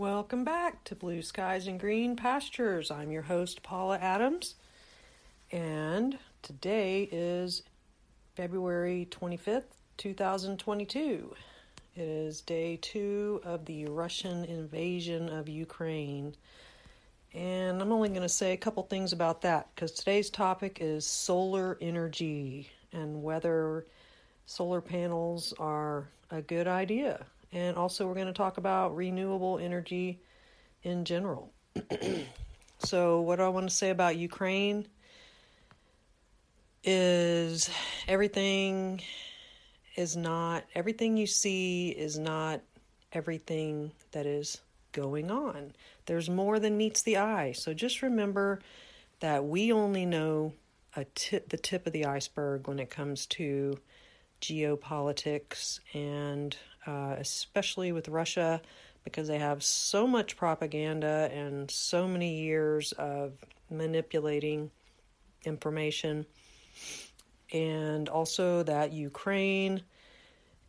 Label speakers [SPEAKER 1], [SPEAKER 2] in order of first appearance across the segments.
[SPEAKER 1] Welcome back to Blue Skies and Green Pastures. I'm your host, Paula Adams, and today is February 25th, 2022. It is day two of the Russian invasion of Ukraine. And I'm only going to say a couple things about that because today's topic is solar energy and whether solar panels are a good idea. And also, we're going to talk about renewable energy in general. so, what do I want to say about Ukraine is everything is not, everything you see is not everything that is going on. There's more than meets the eye. So, just remember that we only know a tip, the tip of the iceberg when it comes to geopolitics and uh, especially with Russia because they have so much propaganda and so many years of manipulating information. And also that Ukraine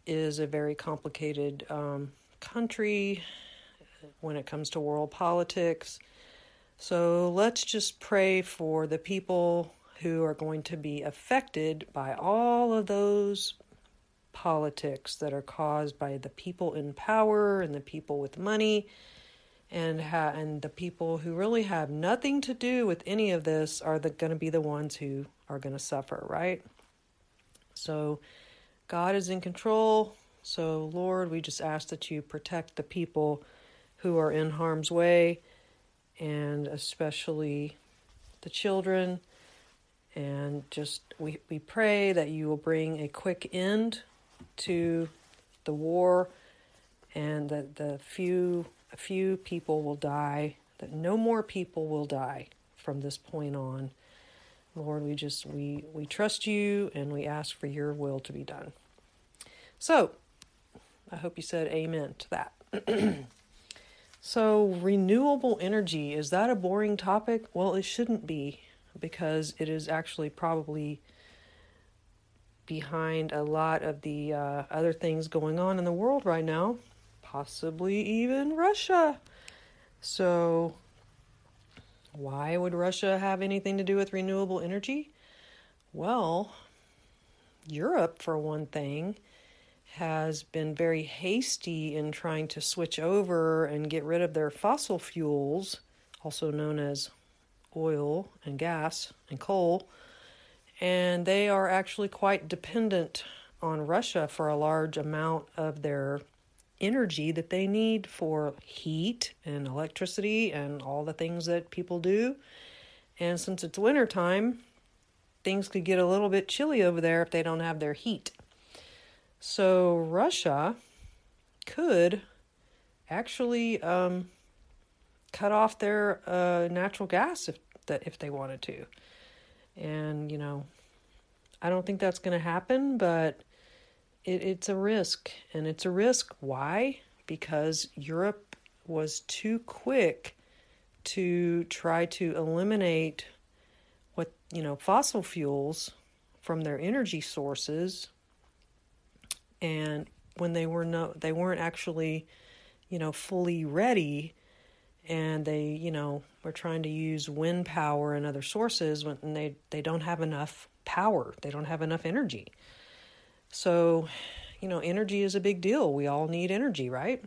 [SPEAKER 1] is a very complicated um, country when it comes to world politics. So let's just pray for the people who are going to be affected by all of those politics that are caused by the people in power and the people with money and ha- and the people who really have nothing to do with any of this are going to be the ones who are going to suffer, right? So God is in control. So Lord, we just ask that you protect the people who are in harm's way and especially the children and just we, we pray that you will bring a quick end to the war and that the few a few people will die that no more people will die from this point on. Lord we just we we trust you and we ask for your will to be done. So i hope you said amen to that. So renewable energy is that a boring topic? Well it shouldn't be because it is actually probably behind a lot of the uh, other things going on in the world right now, possibly even Russia. So, why would Russia have anything to do with renewable energy? Well, Europe, for one thing, has been very hasty in trying to switch over and get rid of their fossil fuels, also known as oil and gas and coal and they are actually quite dependent on Russia for a large amount of their energy that they need for heat and electricity and all the things that people do. And since it's winter time, things could get a little bit chilly over there if they don't have their heat. So Russia could actually um, cut off their uh, natural gas if if they wanted to. And, you know, I don't think that's going to happen, but it, it's a risk. And it's a risk. Why? Because Europe was too quick to try to eliminate what, you know, fossil fuels from their energy sources. And when they were no, they weren't actually, you know, fully ready and they you know were trying to use wind power and other sources when they they don't have enough power. They don't have enough energy. So you know energy is a big deal. We all need energy right?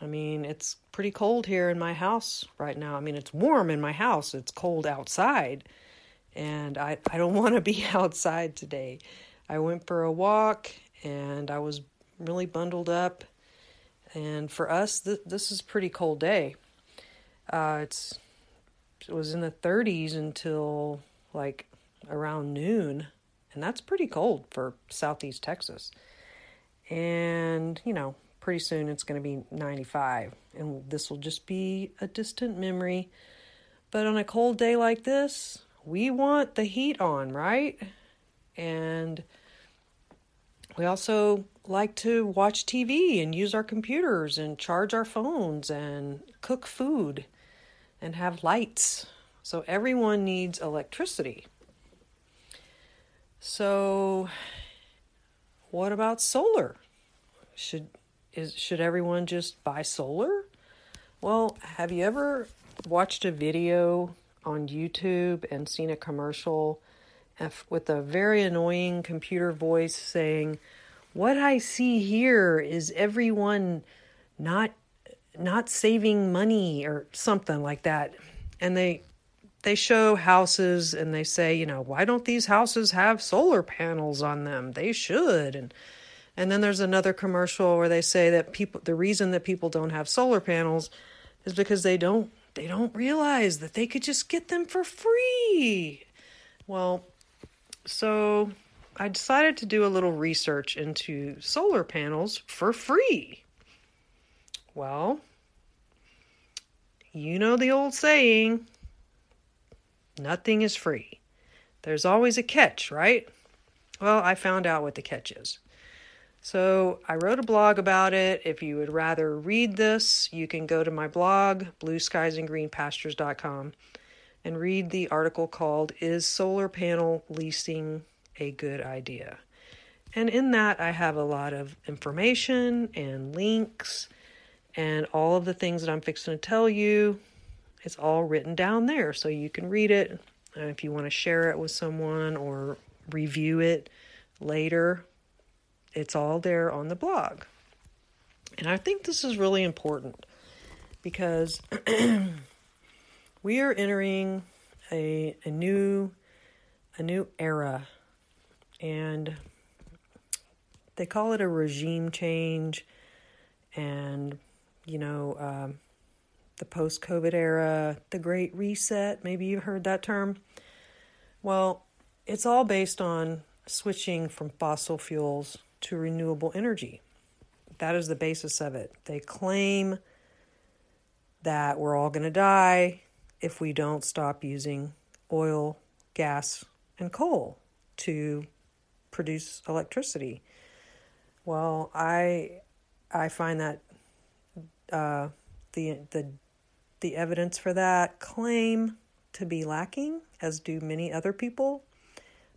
[SPEAKER 1] I mean it's pretty cold here in my house right now. I mean it's warm in my house. It's cold outside. And i i don't want to be outside today. I went for a walk and i was really bundled up and for us, th- this is a pretty cold day. Uh, it's it was in the 30s until like around noon, and that's pretty cold for southeast Texas. And you know, pretty soon it's going to be 95, and this will just be a distant memory. But on a cold day like this, we want the heat on, right? And we also like to watch TV and use our computers and charge our phones and cook food and have lights. So everyone needs electricity. So what about solar? Should is should everyone just buy solar? Well, have you ever watched a video on YouTube and seen a commercial with a very annoying computer voice saying, "What I see here is everyone not not saving money or something like that." And they they show houses and they say, you know, why don't these houses have solar panels on them? They should. And and then there's another commercial where they say that people the reason that people don't have solar panels is because they don't they don't realize that they could just get them for free. Well, so I decided to do a little research into solar panels for free. Well, you know the old saying, nothing is free. There's always a catch, right? Well, I found out what the catch is. So I wrote a blog about it. If you would rather read this, you can go to my blog, blueskiesandgreenpastures.com, and read the article called Is Solar Panel Leasing a Good Idea? And in that, I have a lot of information and links and all of the things that I'm fixing to tell you. It's all written down there so you can read it. And if you want to share it with someone or review it later, it's all there on the blog. And I think this is really important because we are entering a, a new a new era and they call it a regime change and you know um, the post-covid era the great reset maybe you've heard that term well it's all based on switching from fossil fuels to renewable energy. That is the basis of it. They claim that we're all going to die if we don't stop using oil, gas, and coal to produce electricity. Well, I I find that uh, the the the evidence for that claim to be lacking, as do many other people.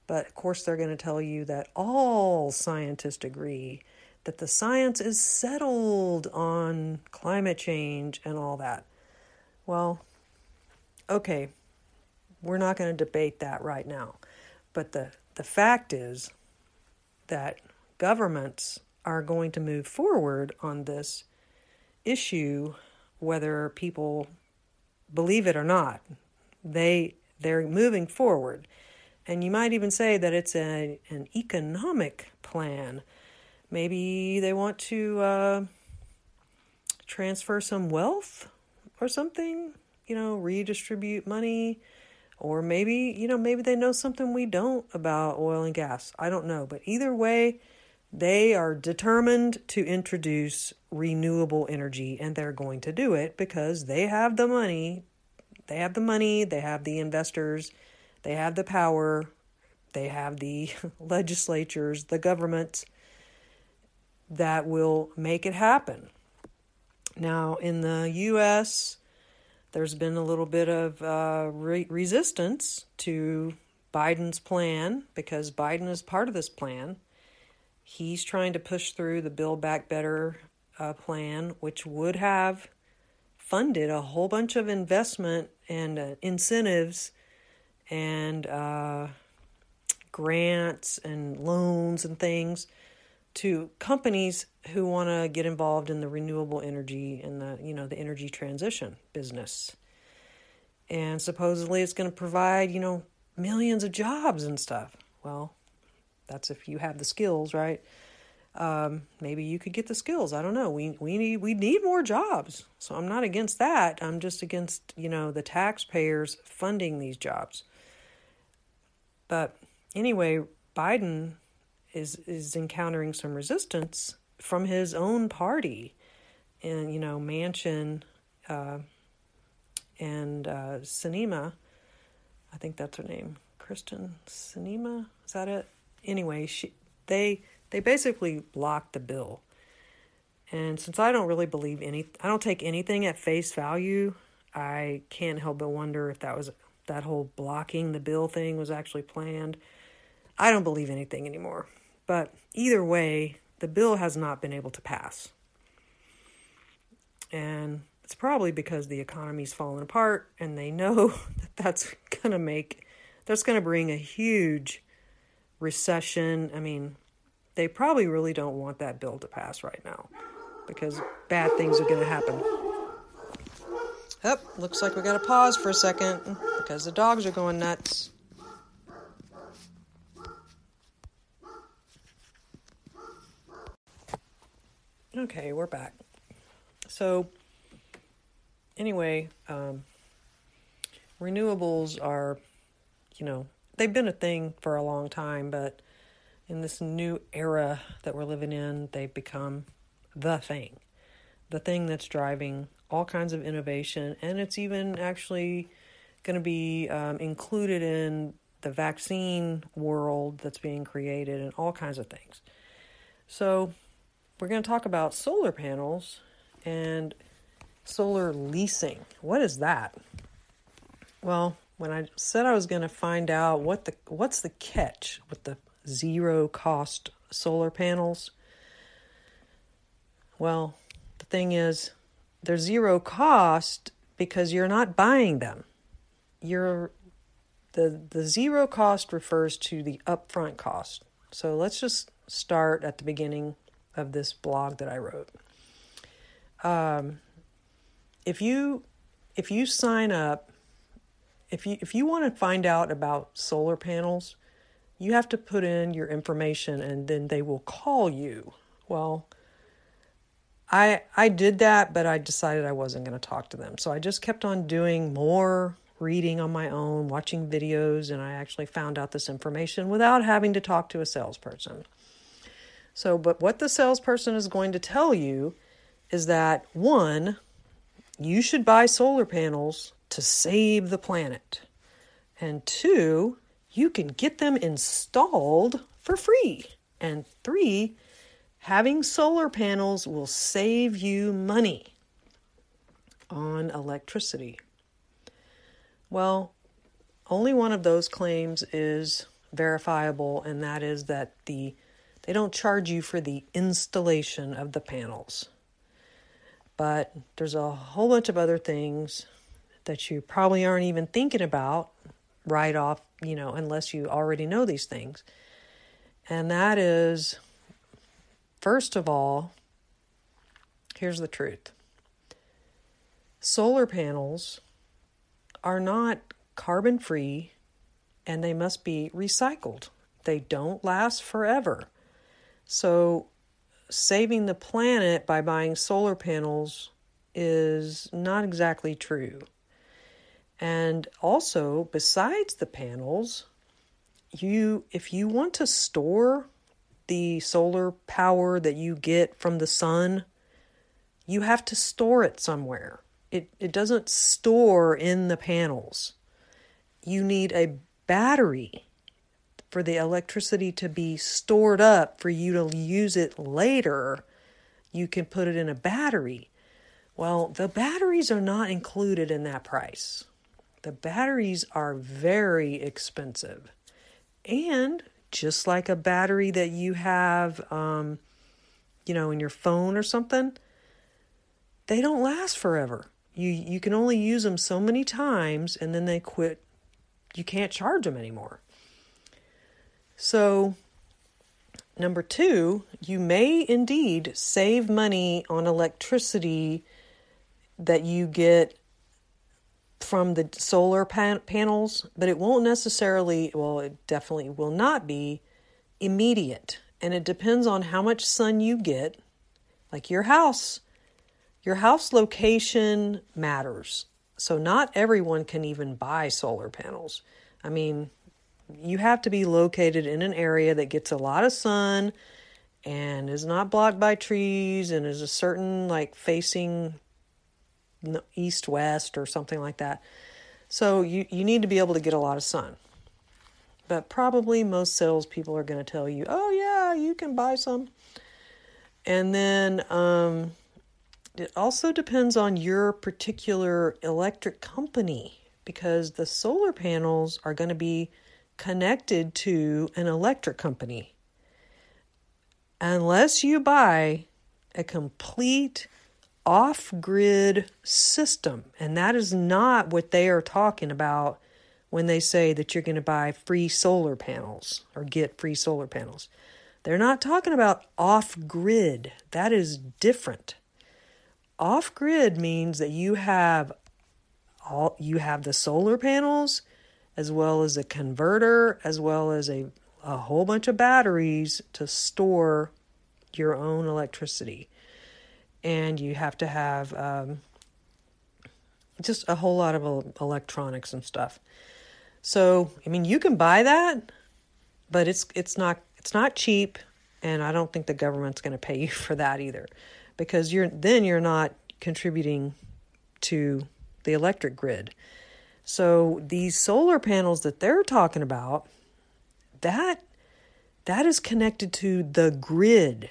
[SPEAKER 1] But of course, they're going to tell you that all scientists agree that the science is settled on climate change and all that. Well, okay, we're not going to debate that right now. But the, the fact is that governments are going to move forward on this issue, whether people believe it or not. They they're moving forward. And you might even say that it's a, an economic plan. Maybe they want to uh, transfer some wealth or something, you know, redistribute money. Or maybe, you know, maybe they know something we don't about oil and gas. I don't know. But either way, they are determined to introduce renewable energy and they're going to do it because they have the money. They have the money, they have the investors they have the power, they have the legislatures, the government that will make it happen. Now, in the U.S., there's been a little bit of uh, re- resistance to Biden's plan because Biden is part of this plan. He's trying to push through the Build Back Better uh, plan, which would have funded a whole bunch of investment and uh, incentives and uh, grants and loans and things to companies who want to get involved in the renewable energy and the you know the energy transition business. And supposedly it's going to provide you know millions of jobs and stuff. Well that's if you have the skills right? Um, maybe you could get the skills. I don't know. We we need we need more jobs. So i'm not against that. I'm just against you know the taxpayers funding these jobs. But anyway, Biden is is encountering some resistance from his own party, and you know Manchin uh, and uh, Sinema. I think that's her name, Kyrsten Sinema. Is that it? Anyway, she they they basically blocked the bill. And since I don't really believe any, I don't take anything at face value. I can't help but wonder if that was that whole blocking the bill thing was actually planned. I don't believe anything anymore. But either way, the bill has not been able to pass. And it's probably because the economy's fallen apart and they know that that's going to make that's going to bring a huge recession. I mean, they probably really don't want that bill to pass right now because bad things are going to happen. Up, oh, looks like we got to pause for a second because the dogs are going nuts. Okay, we're back. So, anyway, um, renewables are, you know, they've been a thing for a long time, but in this new era that we're living in, they've become the thing, the thing that's driving all kinds of innovation, and it's even actually going to be um, included in the vaccine world that's being created and all kinds of things. So, we're going to talk about solar panels and solar leasing. What is that? Well, when I said I was going to find out what the what's the catch with the zero cost solar panels, well, the thing is they're zero cost because you're not buying them. You're the the zero cost refers to the upfront cost. So let's just start at the beginning of this blog that I wrote. Um, if you if you sign up, if you if you want to find out about solar panels, you have to put in your information and then they will call you. Well, I I did that, but I decided I wasn't going to talk to them. So I just kept on doing more reading on my own, watching videos, and I actually found out this information without having to talk to a salesperson. So, but what the salesperson is going to tell you is that one, you should buy solar panels to save the planet. And two, you can get them installed for free. And three, having solar panels will save you money on electricity. Well, only one of those claims is verifiable, and that is that the they don't charge you for the installation of the panels. But there's a whole bunch of other things that you probably aren't even thinking about right off, you know, unless you already know these things. And that is, first of all, here's the truth solar panels are not carbon free and they must be recycled. They don't last forever. So, saving the planet by buying solar panels is not exactly true. And also, besides the panels, you if you want to store the solar power that you get from the sun, you have to store it somewhere. It it doesn't store in the panels. You need a battery for the electricity to be stored up for you to use it later, you can put it in a battery. Well, the batteries are not included in that price. The batteries are very expensive. And just like a battery that you have, um, you know, in your phone or something, they don't last forever. You you can only use them so many times and then they quit. You can't charge them anymore. So, number two, you may indeed save money on electricity that you get from the solar pan- panels, but it won't necessarily, well, it definitely will not be immediate. And it depends on how much sun you get. Like your house, your house location matters. So, not everyone can even buy solar panels. I mean, you have to be located in an area that gets a lot of sun and is not blocked by trees and is a certain like facing east west or something like that. So you, you need to be able to get a lot of sun. But probably most salespeople are going to tell you, oh, yeah, you can buy some. And then um, it also depends on your particular electric company because the solar panels are going to be connected to an electric company. Unless you buy a complete off grid system. And that is not what they are talking about when they say that you're going to buy free solar panels or get free solar panels. They're not talking about off grid. That is different. Off grid means that you have all you have the solar panels as well as a converter as well as a a whole bunch of batteries to store your own electricity. And you have to have um, just a whole lot of electronics and stuff. So, I mean, you can buy that, but it's it's not it's not cheap, and I don't think the government's going to pay you for that either, because you're then you're not contributing to the electric grid. So these solar panels that they're talking about, that that is connected to the grid.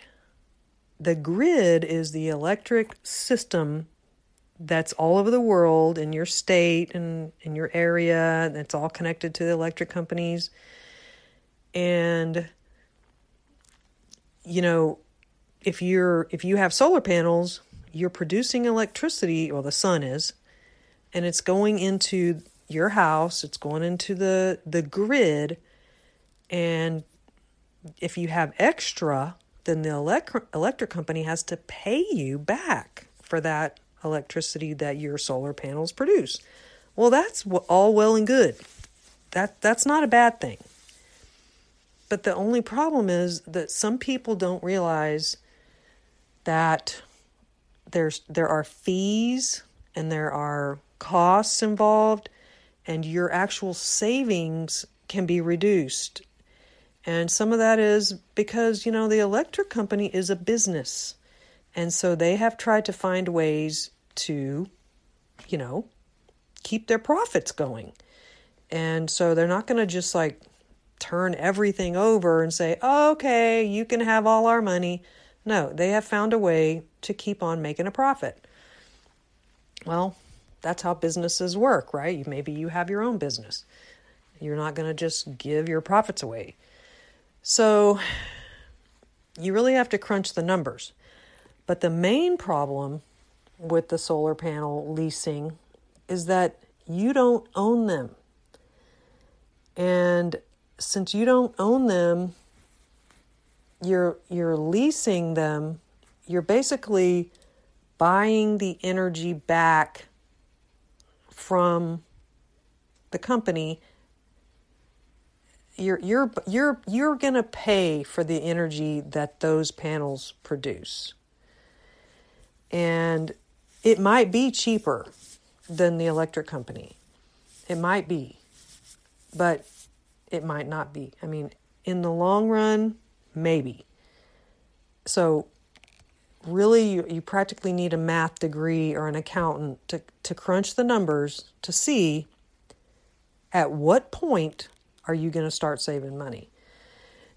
[SPEAKER 1] The grid is the electric system that's all over the world in your state and in your area. That's all connected to the electric companies. And you know, if you're if you have solar panels, you're producing electricity, well the sun is, and it's going into your house, it's going into the the grid and if you have extra, then the electric electric company has to pay you back for that electricity that your solar panels produce. Well, that's all well and good. That that's not a bad thing. But the only problem is that some people don't realize that there's there are fees and there are costs involved and your actual savings can be reduced and some of that is because, you know, the electric company is a business. And so they have tried to find ways to, you know, keep their profits going. And so they're not going to just like turn everything over and say, okay, you can have all our money. No, they have found a way to keep on making a profit. Well, that's how businesses work, right? Maybe you have your own business. You're not going to just give your profits away. So you really have to crunch the numbers. But the main problem with the solar panel leasing is that you don't own them. And since you don't own them, you're you're leasing them, you're basically buying the energy back from the company you're you're you're you're going to pay for the energy that those panels produce. And it might be cheaper than the electric company. It might be. But it might not be. I mean, in the long run, maybe. So really you, practically need a math degree or an accountant to, to crunch the numbers to see at what point are you going to start saving money?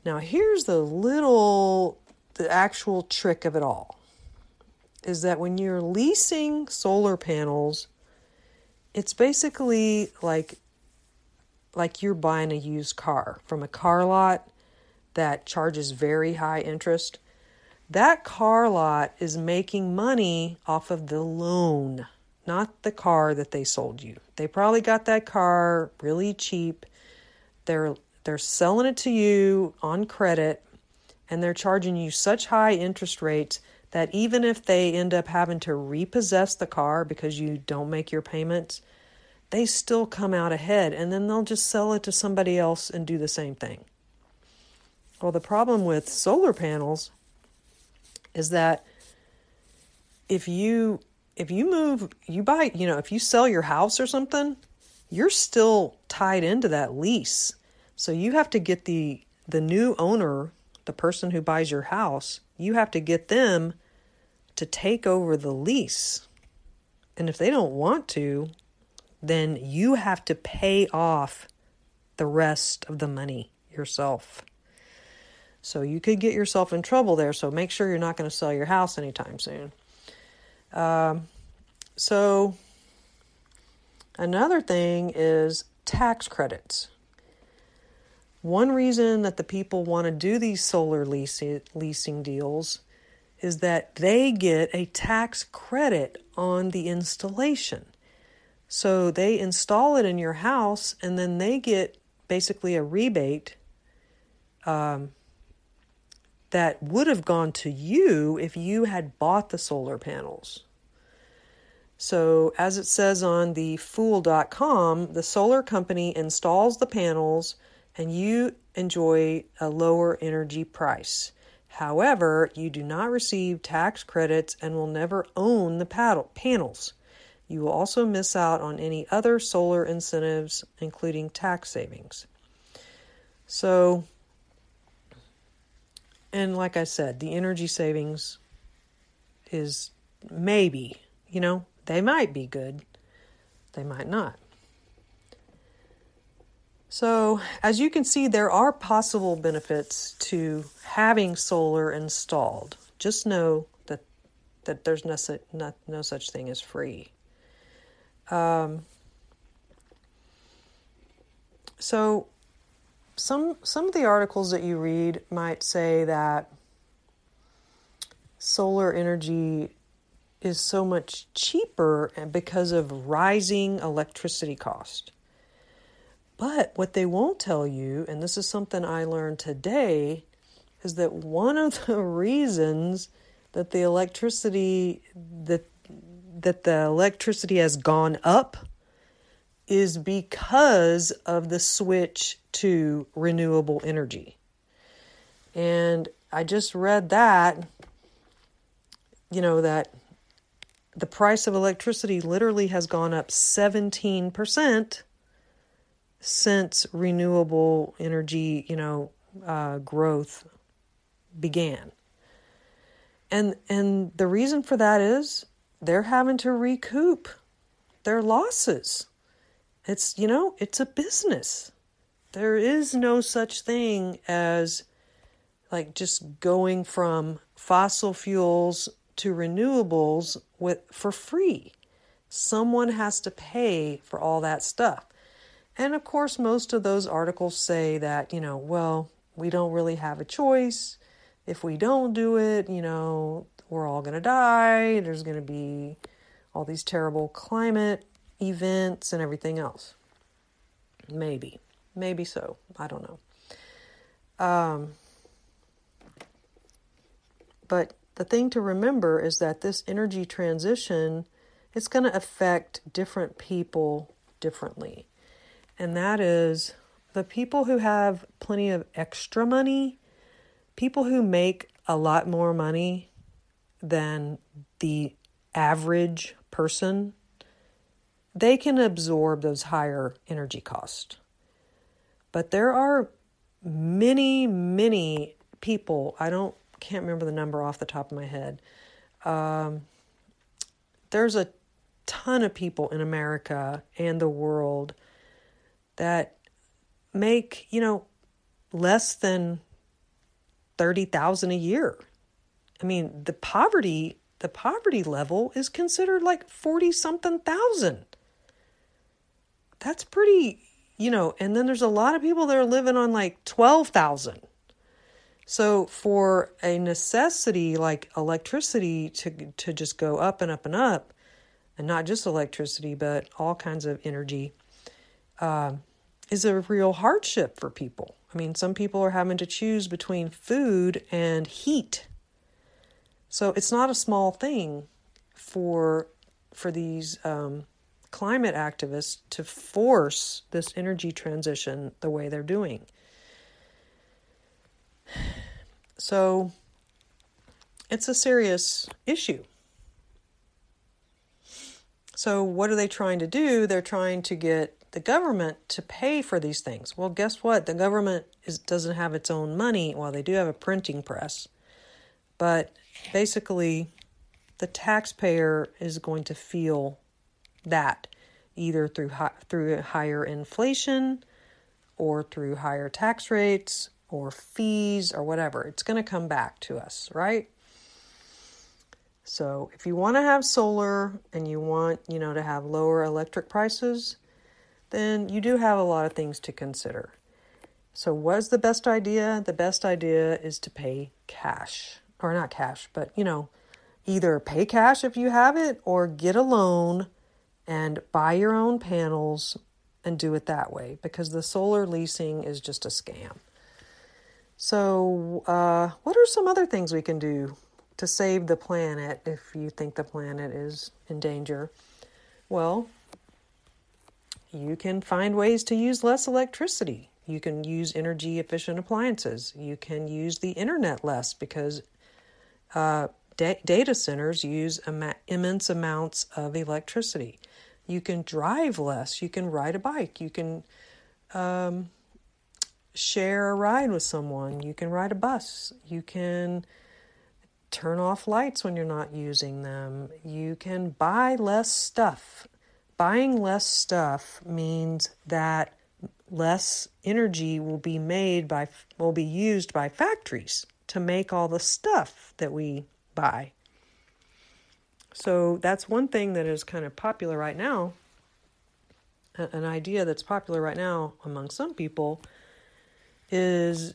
[SPEAKER 1] Now, here's the little, the actual trick of it all is that when you're leasing solar panels, it's basically like like you're buying a used car from a car lot that charges very high interest. That car lot is making money off of the loan, not the car that they sold you. They probably got that car really cheap they're they're selling it to you on credit and they're charging you such high interest rates that even if they end up having to repossess the car because you don't make your payments, they still come out ahead and then they'll just sell it to somebody else and do the same thing. Well, the problem with solar panels is that if you if you move you buy, you know, if you sell your house or something, you're still tied into that lease. So you have to get the the new owner, the person who buys your house, you have to get them to take over the lease. And if they don't want to, then you have to pay off the rest of the money yourself. So you could get yourself in trouble there. So make sure you're not going to sell your house anytime soon. Um, so Another thing is tax credits. One reason that the people want to do these solar leasing, leasing deals is that they get a tax credit on the installation. So they install it in your house and then they get basically a rebate um, that would have gone to you if you had bought the solar panels. So, as it says on the fool.com, the solar company installs the panels and you enjoy a lower energy price. However, you do not receive tax credits and will never own the paddle, panels. You will also miss out on any other solar incentives, including tax savings. So, and like I said, the energy savings is maybe, you know, they might be good, they might not. So, as you can see, there are possible benefits to having solar installed. Just know that that there's no, no, no such thing as free. Um, so, some some of the articles that you read might say that solar energy is so much cheaper because of rising electricity cost. But what they won't tell you, and this is something I learned today, is that one of the reasons that the electricity that that the electricity has gone up is because of the switch to renewable energy. And I just read that you know that the price of electricity literally has gone up 17% since renewable energy, you know, uh, growth began. And and the reason for that is they're having to recoup their losses. It's you know, it's a business. There is no such thing as like just going from fossil fuels to renewables with for free. Someone has to pay for all that stuff. And of course, most of those articles say that, you know, well, we don't really have a choice. If we don't do it, you know, we're all going to die. There's going to be all these terrible climate events and everything else. Maybe. Maybe so. I don't know. Um, but the thing to remember is that this energy transition it's going to affect different people differently. And that is the people who have plenty of extra money, people who make a lot more money than the average person, they can absorb those higher energy costs. But there are many, many people, I don't can't remember the number off the top of my head. Um, there's a ton of people in America and the world that make, you know, less than 30,000 a year. I mean, the poverty, the poverty level is considered like 40 something thousand. That's pretty, you know, and then there's a lot of people that are living on like 12,000. So for a necessity like electricity to to just go up and up and up, and not just electricity but all kinds of energy, uh, is a real hardship for people. I mean, some people are having to choose between food and heat. So it's not a small thing for for these um, climate activists to force this energy transition the way they're doing. So it's a serious issue. So, what are they trying to do? They're trying to get the government to pay for these things. Well, guess what? The government is, doesn't have its own money. Well, they do have a printing press. But basically, the taxpayer is going to feel that either through through higher inflation or through higher tax rates or fees or whatever. It's going to come back to us, right? So, if you want to have solar and you want, you know, to have lower electric prices, then you do have a lot of things to consider. So, what's the best idea? The best idea is to pay cash. or not cash, but you know, either pay cash if you have it or get a loan and buy your own panels and do it that way because the solar leasing is just a scam. So, uh, what are some other things we can do to save the planet if you think the planet is in danger? Well, you can find ways to use less electricity. You can use energy efficient appliances. You can use the internet less because uh, da- data centers use ima- immense amounts of electricity. You can drive less. You can ride a bike. You can um, share a ride with someone. You can ride a bus. You can turn off lights when you're not using them. You can buy less stuff. Buying less stuff means that less energy will be made by will be used by factories to make all the stuff that we buy. So that's one thing that is kind of popular right now. An idea that's popular right now among some people is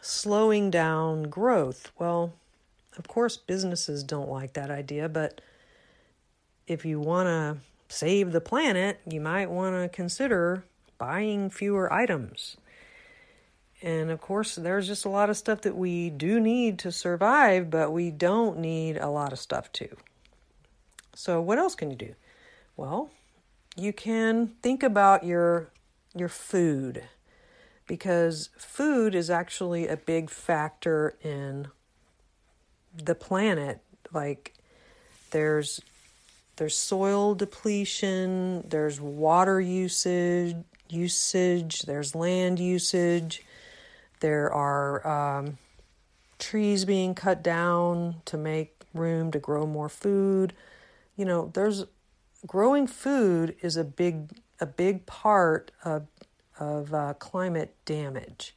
[SPEAKER 1] slowing down growth. Well, of course, businesses don't like that idea, but if you want to save the planet, you might want to consider buying fewer items. And of course, there's just a lot of stuff that we do need to survive, but we don't need a lot of stuff too. So, what else can you do? Well, you can think about your your food because food is actually a big factor in the planet like there's there's soil depletion, there's water usage, usage, there's land usage, there are um, trees being cut down to make room to grow more food. You know, there's growing food is a big a big part of of uh, climate damage.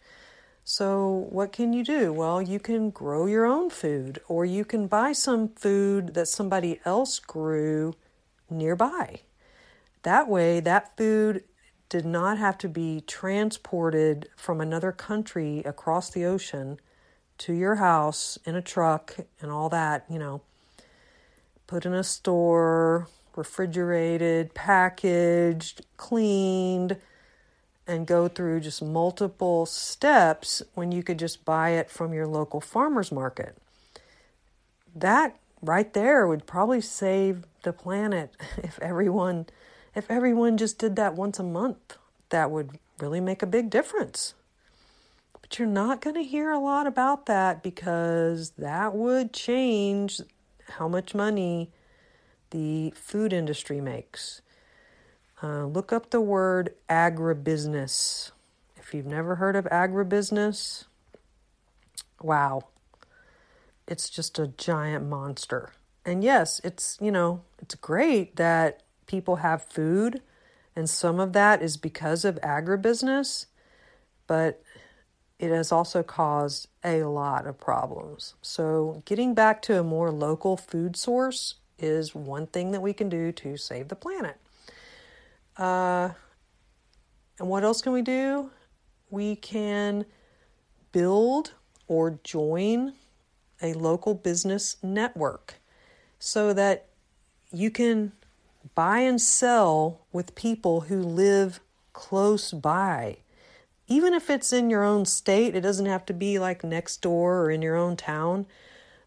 [SPEAKER 1] So, what can you do? Well, you can grow your own food, or you can buy some food that somebody else grew nearby. That way, that food did not have to be transported from another country across the ocean to your house in a truck and all that, you know, put in a store, refrigerated, packaged, cleaned, and go through just multiple steps when you could just buy it from your local farmer's market. That right there would probably save the planet if everyone if everyone just did that once a month, that would really make a big difference. But you're not going to hear a lot about that because that would change how much money the food industry makes. Uh, look up the word agribusiness. If you've never heard of agribusiness, wow, it's just a giant monster. And yes, it's, you know, it's great that people have food, and some of that is because of agribusiness, but it has also caused a lot of problems. So, getting back to a more local food source is one thing that we can do to save the planet. Uh, and what else can we do? We can build or join a local business network so that you can buy and sell with people who live close by. Even if it's in your own state, it doesn't have to be like next door or in your own town.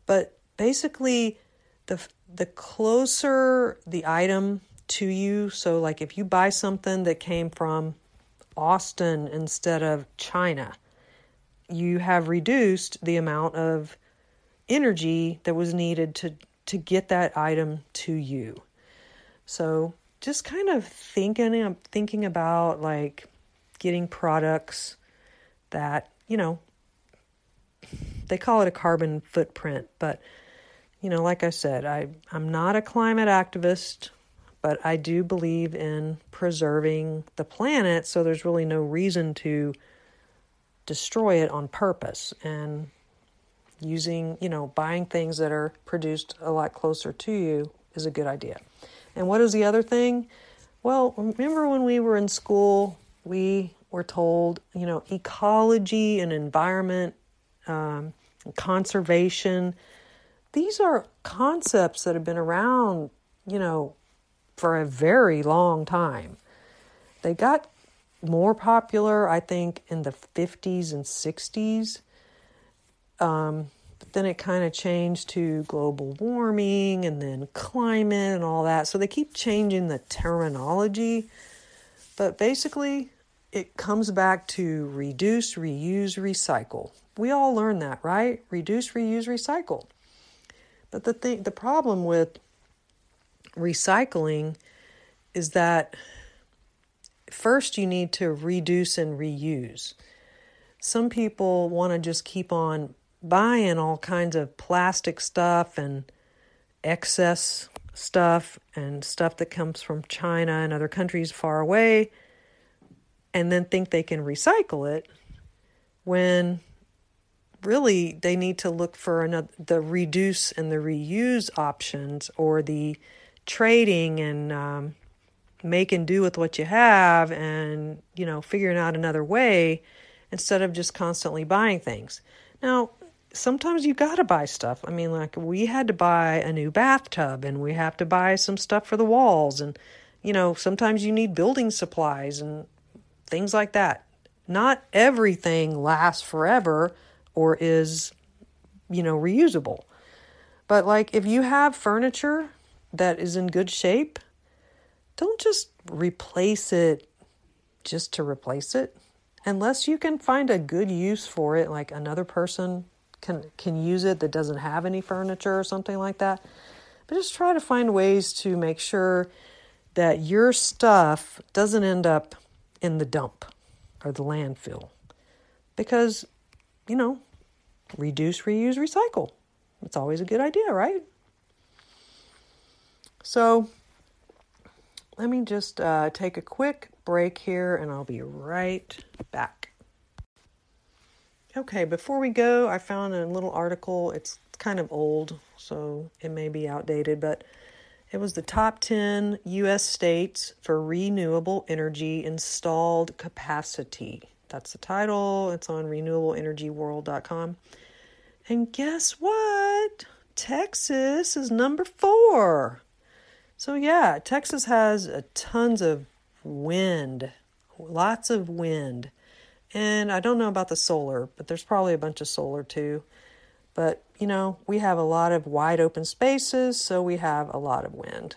[SPEAKER 1] But basically, the the closer the item to you, so like if you buy something that came from Austin instead of China, you have reduced the amount of energy that was needed to to get that item to you. So just kind of thinking um, thinking about like getting products that, you know, they call it a carbon footprint, but you know, like I said, I I'm not a climate activist, but I do believe in preserving the planet, so there's really no reason to destroy it on purpose and using, you know, buying things that are produced a lot closer to you is a good idea. And what is the other thing? Well, remember when we were in school, we were told, you know, ecology and environment, um, conservation, these are concepts that have been around, you know, for a very long time. They got more popular, I think, in the 50s and 60s. Um, but then it kind of changed to global warming and then climate and all that. So they keep changing the terminology. But basically, it comes back to reduce, reuse, recycle. We all learn that, right? Reduce, reuse, recycle. But the thing the problem with recycling is that first you need to reduce and reuse. Some people want to just keep on buying all kinds of plastic stuff and excess stuff and stuff that comes from China and other countries far away and then think they can recycle it when really they need to look for another the reduce and the reuse options or the trading and um, make and do with what you have and you know figuring out another way instead of just constantly buying things. Now sometimes you got to buy stuff. I mean like we had to buy a new bathtub and we have to buy some stuff for the walls and you know sometimes you need building supplies and things like that. Not everything lasts forever or is you know reusable. But like if you have furniture that is in good shape don't just replace it just to replace it. Unless you can find a good use for it like another person can can use it that doesn't have any furniture or something like that. But just try to find ways to make sure that your stuff doesn't end up in the dump or the landfill because you know reduce reuse recycle it's always a good idea right so let me just uh, take a quick break here and I'll be right back. Okay, before we go, I found a little article. It's kind of old, so it may be outdated, but it was the top 10 U.S. states for renewable energy installed capacity. That's the title. It's on renewableenergyworld.com. And guess what? Texas is number four. So, yeah, Texas has tons of wind, lots of wind. And I don't know about the solar, but there's probably a bunch of solar too. But, you know, we have a lot of wide open spaces, so we have a lot of wind.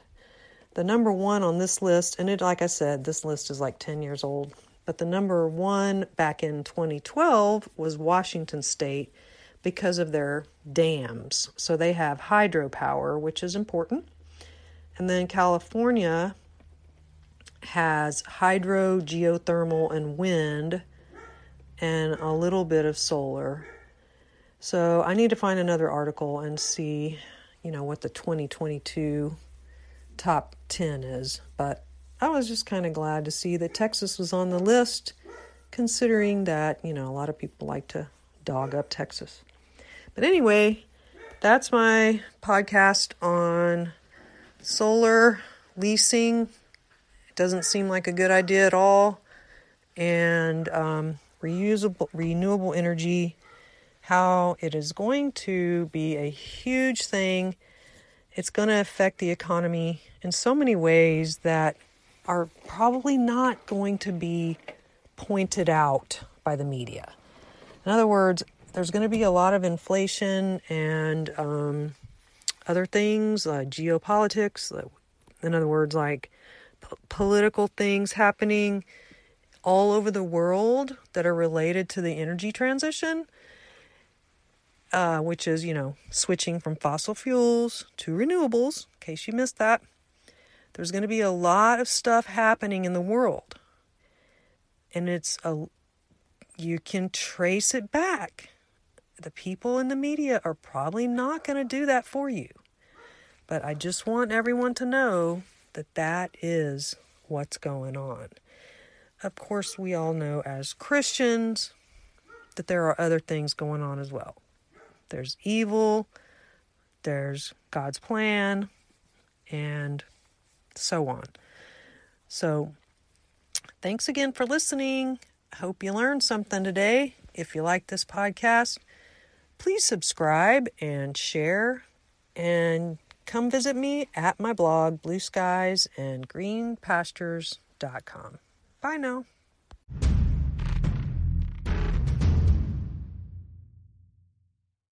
[SPEAKER 1] The number one on this list, and it, like I said, this list is like 10 years old, but the number one back in 2012 was Washington State because of their dams. So they have hydropower, which is important. And then California has hydro, geothermal, and wind, and a little bit of solar. So I need to find another article and see, you know, what the 2022 top 10 is. But I was just kind of glad to see that Texas was on the list, considering that, you know, a lot of people like to dog up Texas. But anyway, that's my podcast on solar leasing It doesn't seem like a good idea at all. And um, reusable, renewable energy, how it is going to be a huge thing. It's going to affect the economy in so many ways that are probably not going to be pointed out by the media. In other words, there's going to be a lot of inflation and um, other things, uh, geopolitics, in other words, like p- political things happening all over the world that are related to the energy transition, uh, which is, you know, switching from fossil fuels to renewables, in case you missed that. There's going to be a lot of stuff happening in the world. And it's a, you can trace it back the people in the media are probably not going to do that for you. But I just want everyone to know that that is what's going on. Of course, we all know as Christians that there are other things going on as well. There's evil, there's God's plan, and so on. So, thanks again for listening. I Hope you learned something today. If you like this podcast, please subscribe and share And come visit me at my blog, Blue Skies and Green. Bye now.